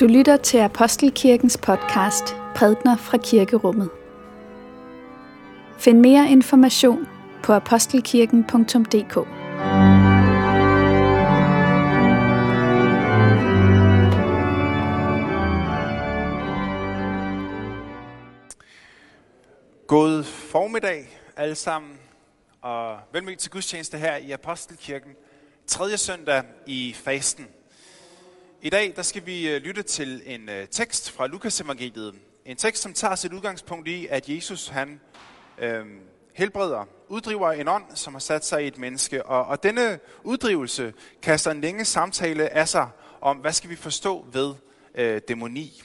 Du lytter til Apostelkirkens podcast Prædner fra Kirkerummet. Find mere information på apostelkirken.dk God formiddag alle sammen, og velmødt til gudstjeneste her i Apostelkirken, tredje søndag i fasten. I dag der skal vi øh, lytte til en øh, tekst fra Lukas evangeliet. En tekst, som tager sit udgangspunkt i, at Jesus han øh, helbreder, uddriver en ånd, som har sat sig i et menneske. Og, og denne uddrivelse kaster en længe samtale af sig om, hvad skal vi forstå ved øh, dæmoni.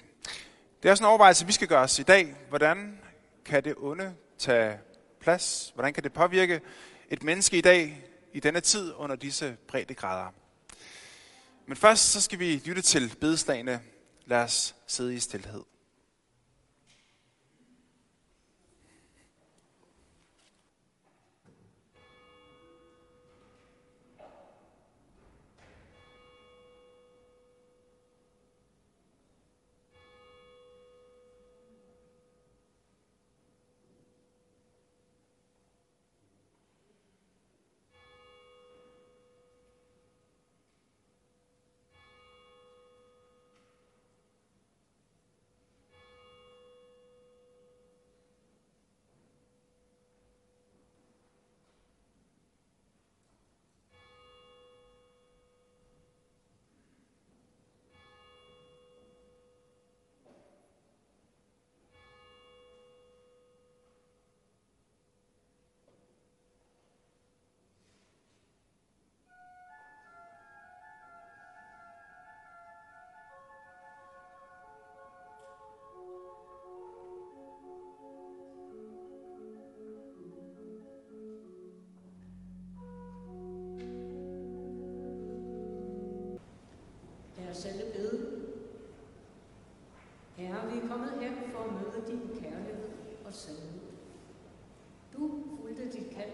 Det er også en overvejelse, vi skal gøre os i dag. Hvordan kan det onde tage plads? Hvordan kan det påvirke et menneske i dag, i denne tid, under disse grader? Men først så skal vi lytte til bedeslagene. Lad os sidde i stillhed.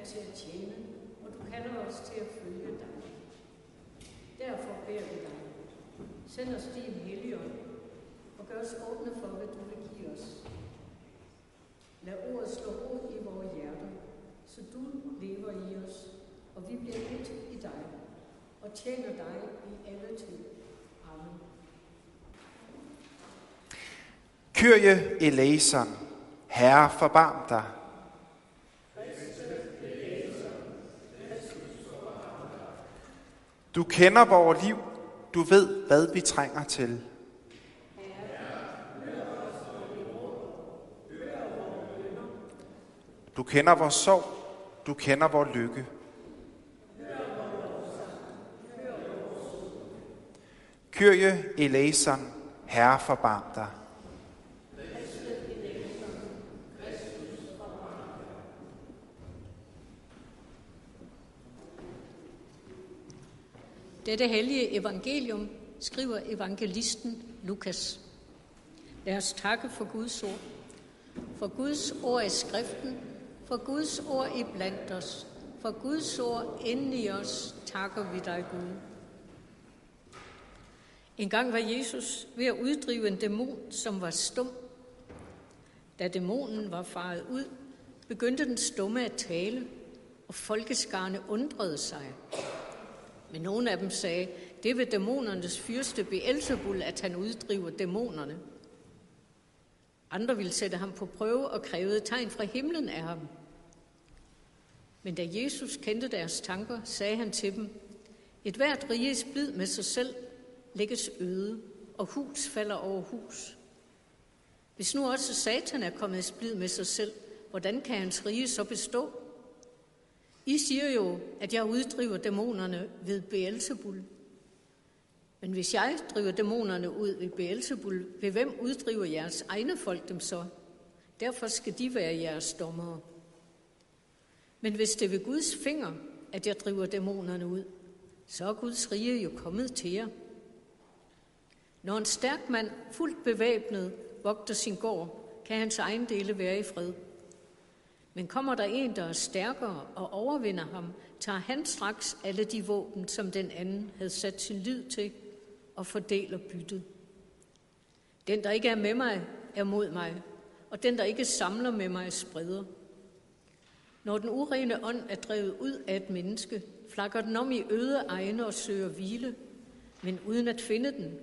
Til at tjene, og du kalder os til at følge dig. Derfor beder vi dig, send os din helligånd, og gør os åbne for, hvad du vil give os. Lad ordet slå rod i vores hjerter, så du lever i os, og vi bliver et i dig, og tjener dig i alle tid. Kyrie eleison, Herre forbarm dig. Du kender vores liv, du ved, hvad vi trænger til. Du kender vores sorg, du kender vores lykke. Kyrie eleison, Herre forbarm dig. Dette hellige evangelium skriver evangelisten Lukas. Lad os takke for Guds ord. For Guds ord i skriften, for Guds ord i blandt os, for Guds ord inden i os, takker vi dig, Gud. En gang var Jesus ved at uddrive en dæmon, som var stum. Da dæmonen var faret ud, begyndte den stumme at tale, og folkeskarne undrede sig. Men nogle af dem sagde, det vil dæmonernes fyrste Beelzebul, at han uddriver dæmonerne. Andre ville sætte ham på prøve og krævede tegn fra himlen af ham. Men da Jesus kendte deres tanker, sagde han til dem, et hvert riges bid med sig selv lægges øde, og hus falder over hus. Hvis nu også Satan er kommet i splid med sig selv, hvordan kan hans rige så bestå? I siger jo, at jeg uddriver dæmonerne ved Beelzebul. Men hvis jeg driver dæmonerne ud ved Beelzebul, ved hvem uddriver jeres egne folk dem så? Derfor skal de være jeres dommere. Men hvis det er ved Guds finger, at jeg driver dæmonerne ud, så er Guds rige jo kommet til jer. Når en stærk mand, fuldt bevæbnet, vogter sin gård, kan hans egen dele være i fred. Men kommer der en, der er stærkere og overvinder ham, tager han straks alle de våben, som den anden havde sat sin lid til, og fordeler byttet. Den, der ikke er med mig, er mod mig, og den, der ikke samler med mig, spreder. Når den urene ånd er drevet ud af et menneske, flakker den om i øde egne og søger hvile, men uden at finde den.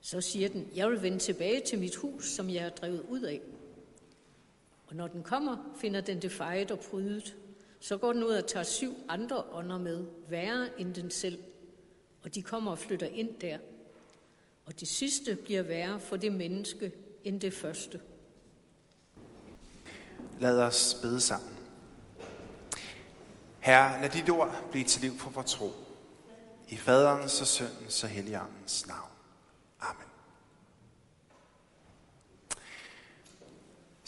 Så siger den, jeg vil vende tilbage til mit hus, som jeg er drevet ud af. Og når den kommer, finder den det fejet og prydet. Så går den ud og tager syv andre ånder med, værre end den selv. Og de kommer og flytter ind der. Og det sidste bliver værre for det menneske end det første. Lad os bede sammen. Herre, lad dit ord blive til liv for vores tro. I faderens og søndens og helligåndens navn. Amen.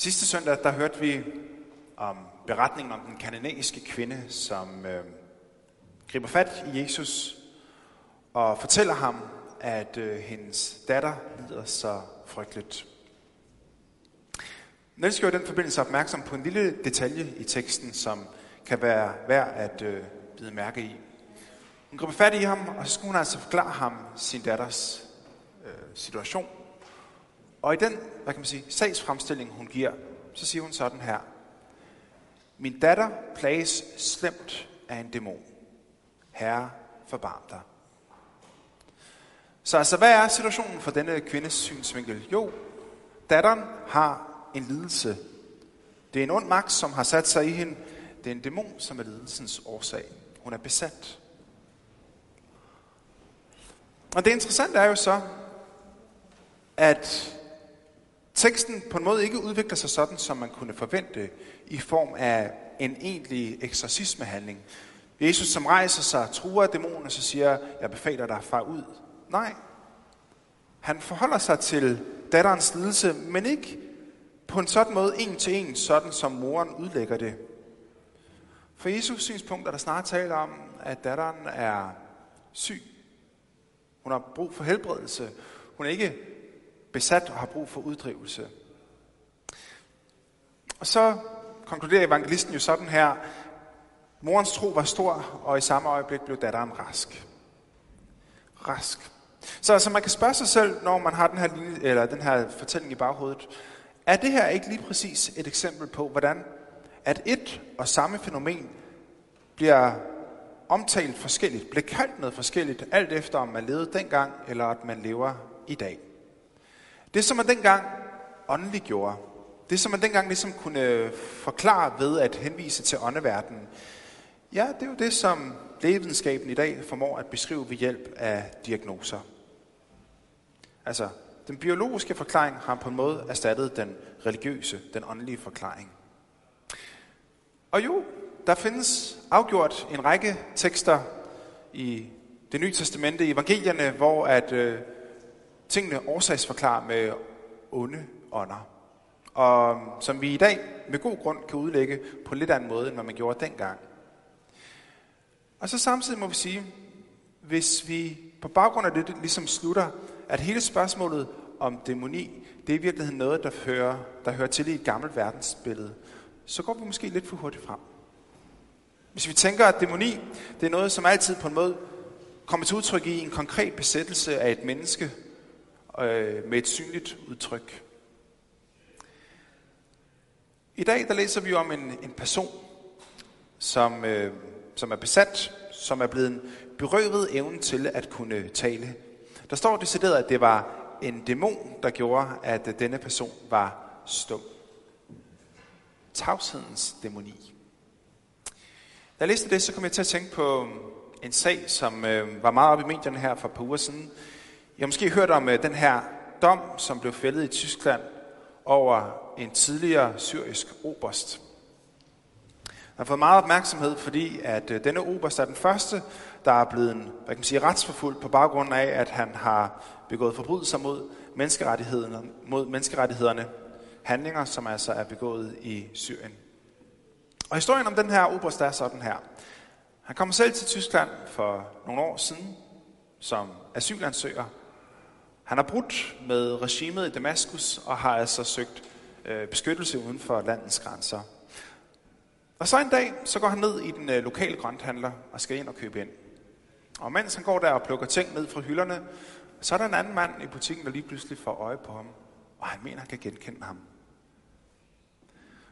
Sidste søndag, der hørte vi om beretningen om den kananæiske kvinde, som øh, griber fat i Jesus og fortæller ham, at øh, hendes datter lider så frygteligt. Niels gjorde i den forbindelse opmærksom på en lille detalje i teksten, som kan være værd at øh, bide mærke i. Hun griber fat i ham, og så skulle hun altså forklare ham sin datters øh, situation. Og i den, hvad kan man sige, sagsfremstilling, hun giver, så siger hun sådan her. Min datter plages slemt af en dæmon. Herre, forbarm dig. Så altså, hvad er situationen for denne kvindes synsvinkel? Jo, datteren har en lidelse. Det er en ond magt, som har sat sig i hende. Det er en dæmon, som er lidelsens årsag. Hun er besat. Og det interessante er jo så, at teksten på en måde ikke udvikler sig sådan, som man kunne forvente i form af en egentlig eksorcismehandling. Jesus, som rejser sig, truer dæmonen, og så siger, jeg befaler dig far ud. Nej, han forholder sig til datterens lidelse, men ikke på en sådan måde en til en, sådan som moren udlægger det. For Jesus synspunkt er der snart tale om, at datteren er syg. Hun har brug for helbredelse. Hun er ikke besat og har brug for uddrivelse. Og så konkluderer evangelisten jo sådan her, morens tro var stor, og i samme øjeblik blev datteren rask. Rask. Så altså, man kan spørge sig selv, når man har den her, linje, eller den her fortælling i baghovedet, er det her ikke lige præcis et eksempel på, hvordan at et og samme fænomen bliver omtalt forskelligt, bliver kaldt noget forskelligt, alt efter om man levede dengang, eller at man lever i dag. Det, som man dengang åndeligt gjorde, det, som man dengang ligesom kunne øh, forklare ved at henvise til åndeverdenen, ja, det er jo det, som lægevidenskaben i dag formår at beskrive ved hjælp af diagnoser. Altså, den biologiske forklaring har på en måde erstattet den religiøse, den åndelige forklaring. Og jo, der findes afgjort en række tekster i det nye testamente, i evangelierne, hvor at øh, tingene årsagsforklare med onde ånder. Og øhm, som vi i dag med god grund kan udlægge på en lidt anden måde, end hvad man gjorde dengang. Og så samtidig må vi sige, hvis vi på baggrund af det ligesom slutter, at hele spørgsmålet om dæmoni, det er i virkeligheden noget, der hører, der hører til i et gammelt verdensbillede, så går vi måske lidt for hurtigt frem. Hvis vi tænker, at dæmoni, det er noget, som altid på en måde kommer til udtryk i en konkret besættelse af et menneske øh, med et synligt udtryk. I dag der læser vi om en, en person, som, øh, som er besat, som er blevet berøvet evnen til at kunne tale. Der står decideret, at det var en dæmon, der gjorde, at denne person var stum. Tavshedens dæmoni. Da jeg læste det, så kom jeg til at tænke på en sag, som øh, var meget op i medierne her for et par uger siden. Jeg har måske hørt om øh, den her dom, som blev fældet i Tyskland over en tidligere syrisk oberst. Han har fået meget opmærksomhed, fordi at øh, denne oberst er den første, der er blevet hvad kan man sige, retsforfulgt på baggrund af, at han har begået forbrydelser mod menneskerettighederne, mod menneskerettighederne, handlinger, som altså er begået i Syrien. Og historien om den her oberst er sådan her. Han kom selv til Tyskland for nogle år siden som asylansøger. Han har brudt med regimet i Damaskus og har altså søgt øh, beskyttelse uden for landets grænser. Og så en dag, så går han ned i den øh, lokale grønthandler og skal ind og købe ind. Og mens han går der og plukker ting ned fra hylderne, Så er der en anden mand i butikken, der lige pludselig får øje på ham, og han mener, han kan genkende ham.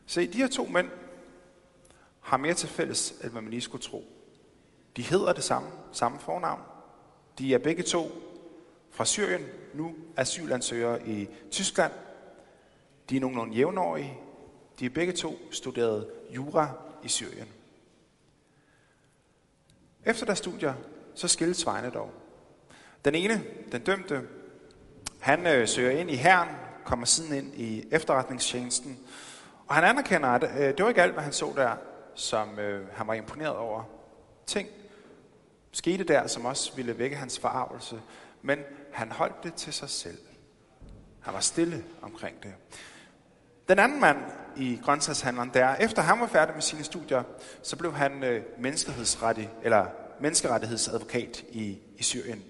Se, de her to mænd har mere til fælles, end hvad man lige skulle tro. De hedder det samme, samme fornavn. De er begge to fra Syrien, nu asylansøgere i Tyskland. De er nogenlunde jævnårige. De er begge to studeret jura i Syrien. Efter deres studier, så skilles vejene dog. Den ene, den dømte, han øh, søger ind i herren, kommer siden ind i efterretningstjenesten, og han anerkender, at øh, det var ikke alt, hvad han så der, som øh, han var imponeret over. Ting skete der, som også ville vække hans forarvelse, men han holdt det til sig selv. Han var stille omkring det. Den anden mand i grøntsagshandleren der, efter han var færdig med sine studier, så blev han øh, eller menneskerettighedsadvokat i, i Syrien.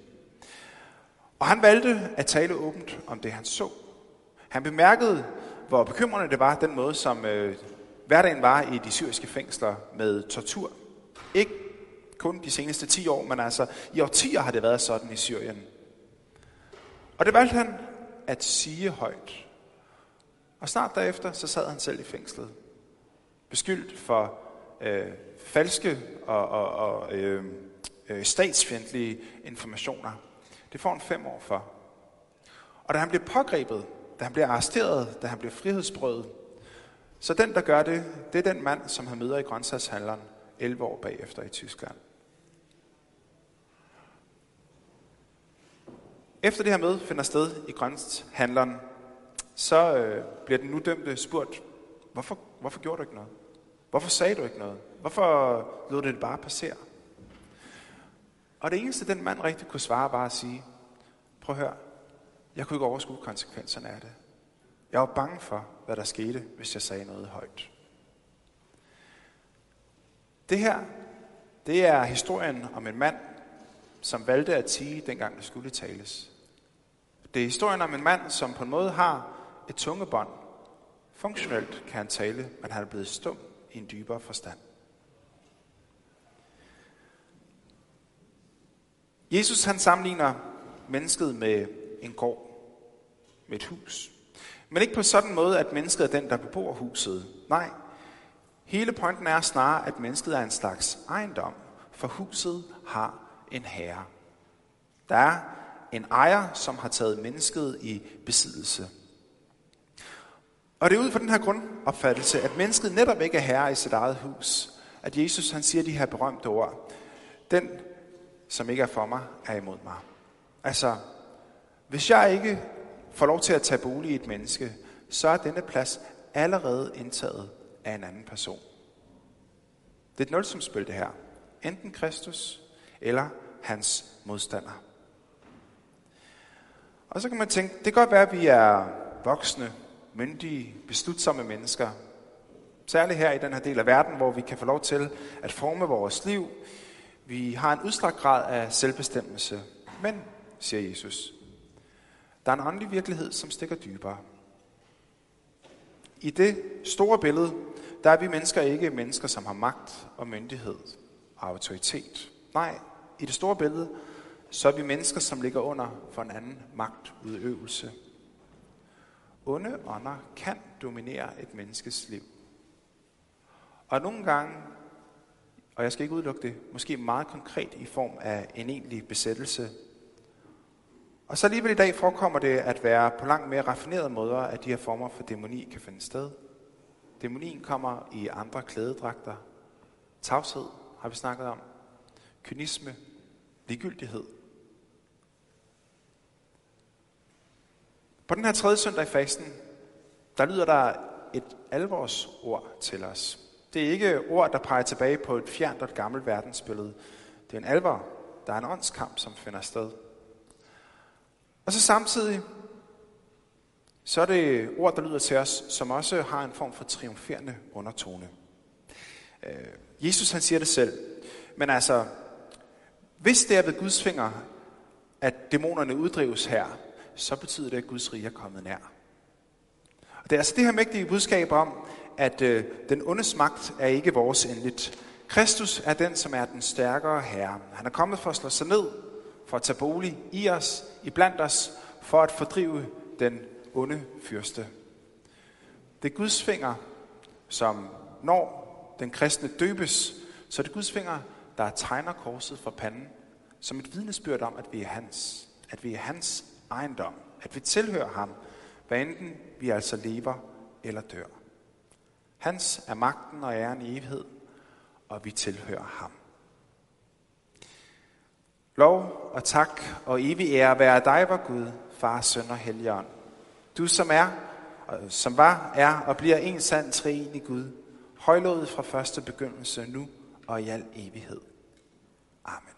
Og han valgte at tale åbent om det, han så. Han bemærkede, hvor bekymrende det var, den måde, som øh, hverdagen var i de syriske fængsler med tortur. Ikke kun de seneste 10 år, men altså i årtier har det været sådan i Syrien. Og det valgte han at sige højt. Og snart derefter, så sad han selv i fængslet. Beskyldt for øh, falske og, og, og øh, øh, statsfjendtlige informationer. Det får han fem år for. Og da han bliver pågrebet, da han bliver arresteret, da han bliver frihedsbrødet, så den, der gør det, det er den mand, som han møder i grøntsagshandleren 11 år bagefter i Tyskland. Efter det her møde finder sted i grønthandleren, så øh, bliver den nu dømte spurgt, hvorfor, hvorfor gjorde du ikke noget? Hvorfor sagde du ikke noget? Hvorfor lod du det bare passere? Og det eneste, den mand rigtig kunne svare, var at sige, prøv at høre, jeg kunne ikke overskue konsekvenserne af det. Jeg var bange for, hvad der skete, hvis jeg sagde noget højt. Det her, det er historien om en mand, som valgte at tige, dengang det skulle tales. Det er historien om en mand, som på en måde har et tungebånd. Funktionelt kan han tale, men han er blevet stum i en dybere forstand. Jesus han sammenligner mennesket med en gård, med et hus. Men ikke på sådan en måde, at mennesket er den, der bebor huset. Nej, hele pointen er snarere, at mennesket er en slags ejendom, for huset har en herre. Der er en ejer, som har taget mennesket i besiddelse. Og det er ud fra den her grundopfattelse, at mennesket netop ikke er herre i sit eget hus, at Jesus han siger de her berømte ord. Den, som ikke er for mig, er imod mig. Altså, hvis jeg ikke får lov til at tage bolig i et menneske, så er denne plads allerede indtaget af en anden person. Det er et nulsumspil det her. Enten Kristus eller hans modstander. Og så kan man tænke, det kan godt være, at vi er voksne, myndige, beslutsomme mennesker. Særligt her i den her del af verden, hvor vi kan få lov til at forme vores liv. Vi har en udstrakt grad af selvbestemmelse. Men, siger Jesus, der er en åndelig virkelighed, som stikker dybere. I det store billede, der er vi mennesker ikke mennesker, som har magt og myndighed og autoritet. Nej, i det store billede, så er vi mennesker, som ligger under for en anden magtudøvelse. Onde ånder kan dominere et menneskes liv. Og nogle gange, og jeg skal ikke udelukke det, måske meget konkret i form af en egentlig besættelse. Og så alligevel i dag forekommer det at være på langt mere raffinerede måder, at de her former for dæmoni kan finde sted. Dæmonien kommer i andre klædedragter. Tavshed har vi snakket om. Kynisme, ligegyldighed. På den her tredje søndag i fasten, der lyder der et alvorsord til os. Det er ikke ord, der peger tilbage på et fjernt og et gammelt verdensbillede. Det er en alvor. Der er en åndskamp, som finder sted. Og så samtidig, så er det ord, der lyder til os, som også har en form for triumferende undertone. Øh, Jesus han siger det selv. Men altså, hvis det er ved Guds finger, at dæmonerne uddrives her, så betyder det, at Guds rige er kommet nær. Og det er altså det her mægtige budskab om, at øh, den ondes magt er ikke vores endeligt. Kristus er den, som er den stærkere herre. Han er kommet for at slå sig ned for at tage bolig i os, i blandt os, for at fordrive den onde fyrste. Det er Guds finger, som når den kristne døbes, så det er Guds finger, der tegner korset for panden, som et vidnesbyrd om, at vi er hans. At vi er hans ejendom. At vi tilhører ham, hvad enten vi altså lever eller dør. Hans er magten og æren i evighed, og vi tilhører ham. Lov og tak og evig ære være dig, vor Gud, Far, Søn og Helligånd. Du som er, som var, er og bliver en sand treenig Gud, højlået fra første begyndelse nu og i al evighed. Amen.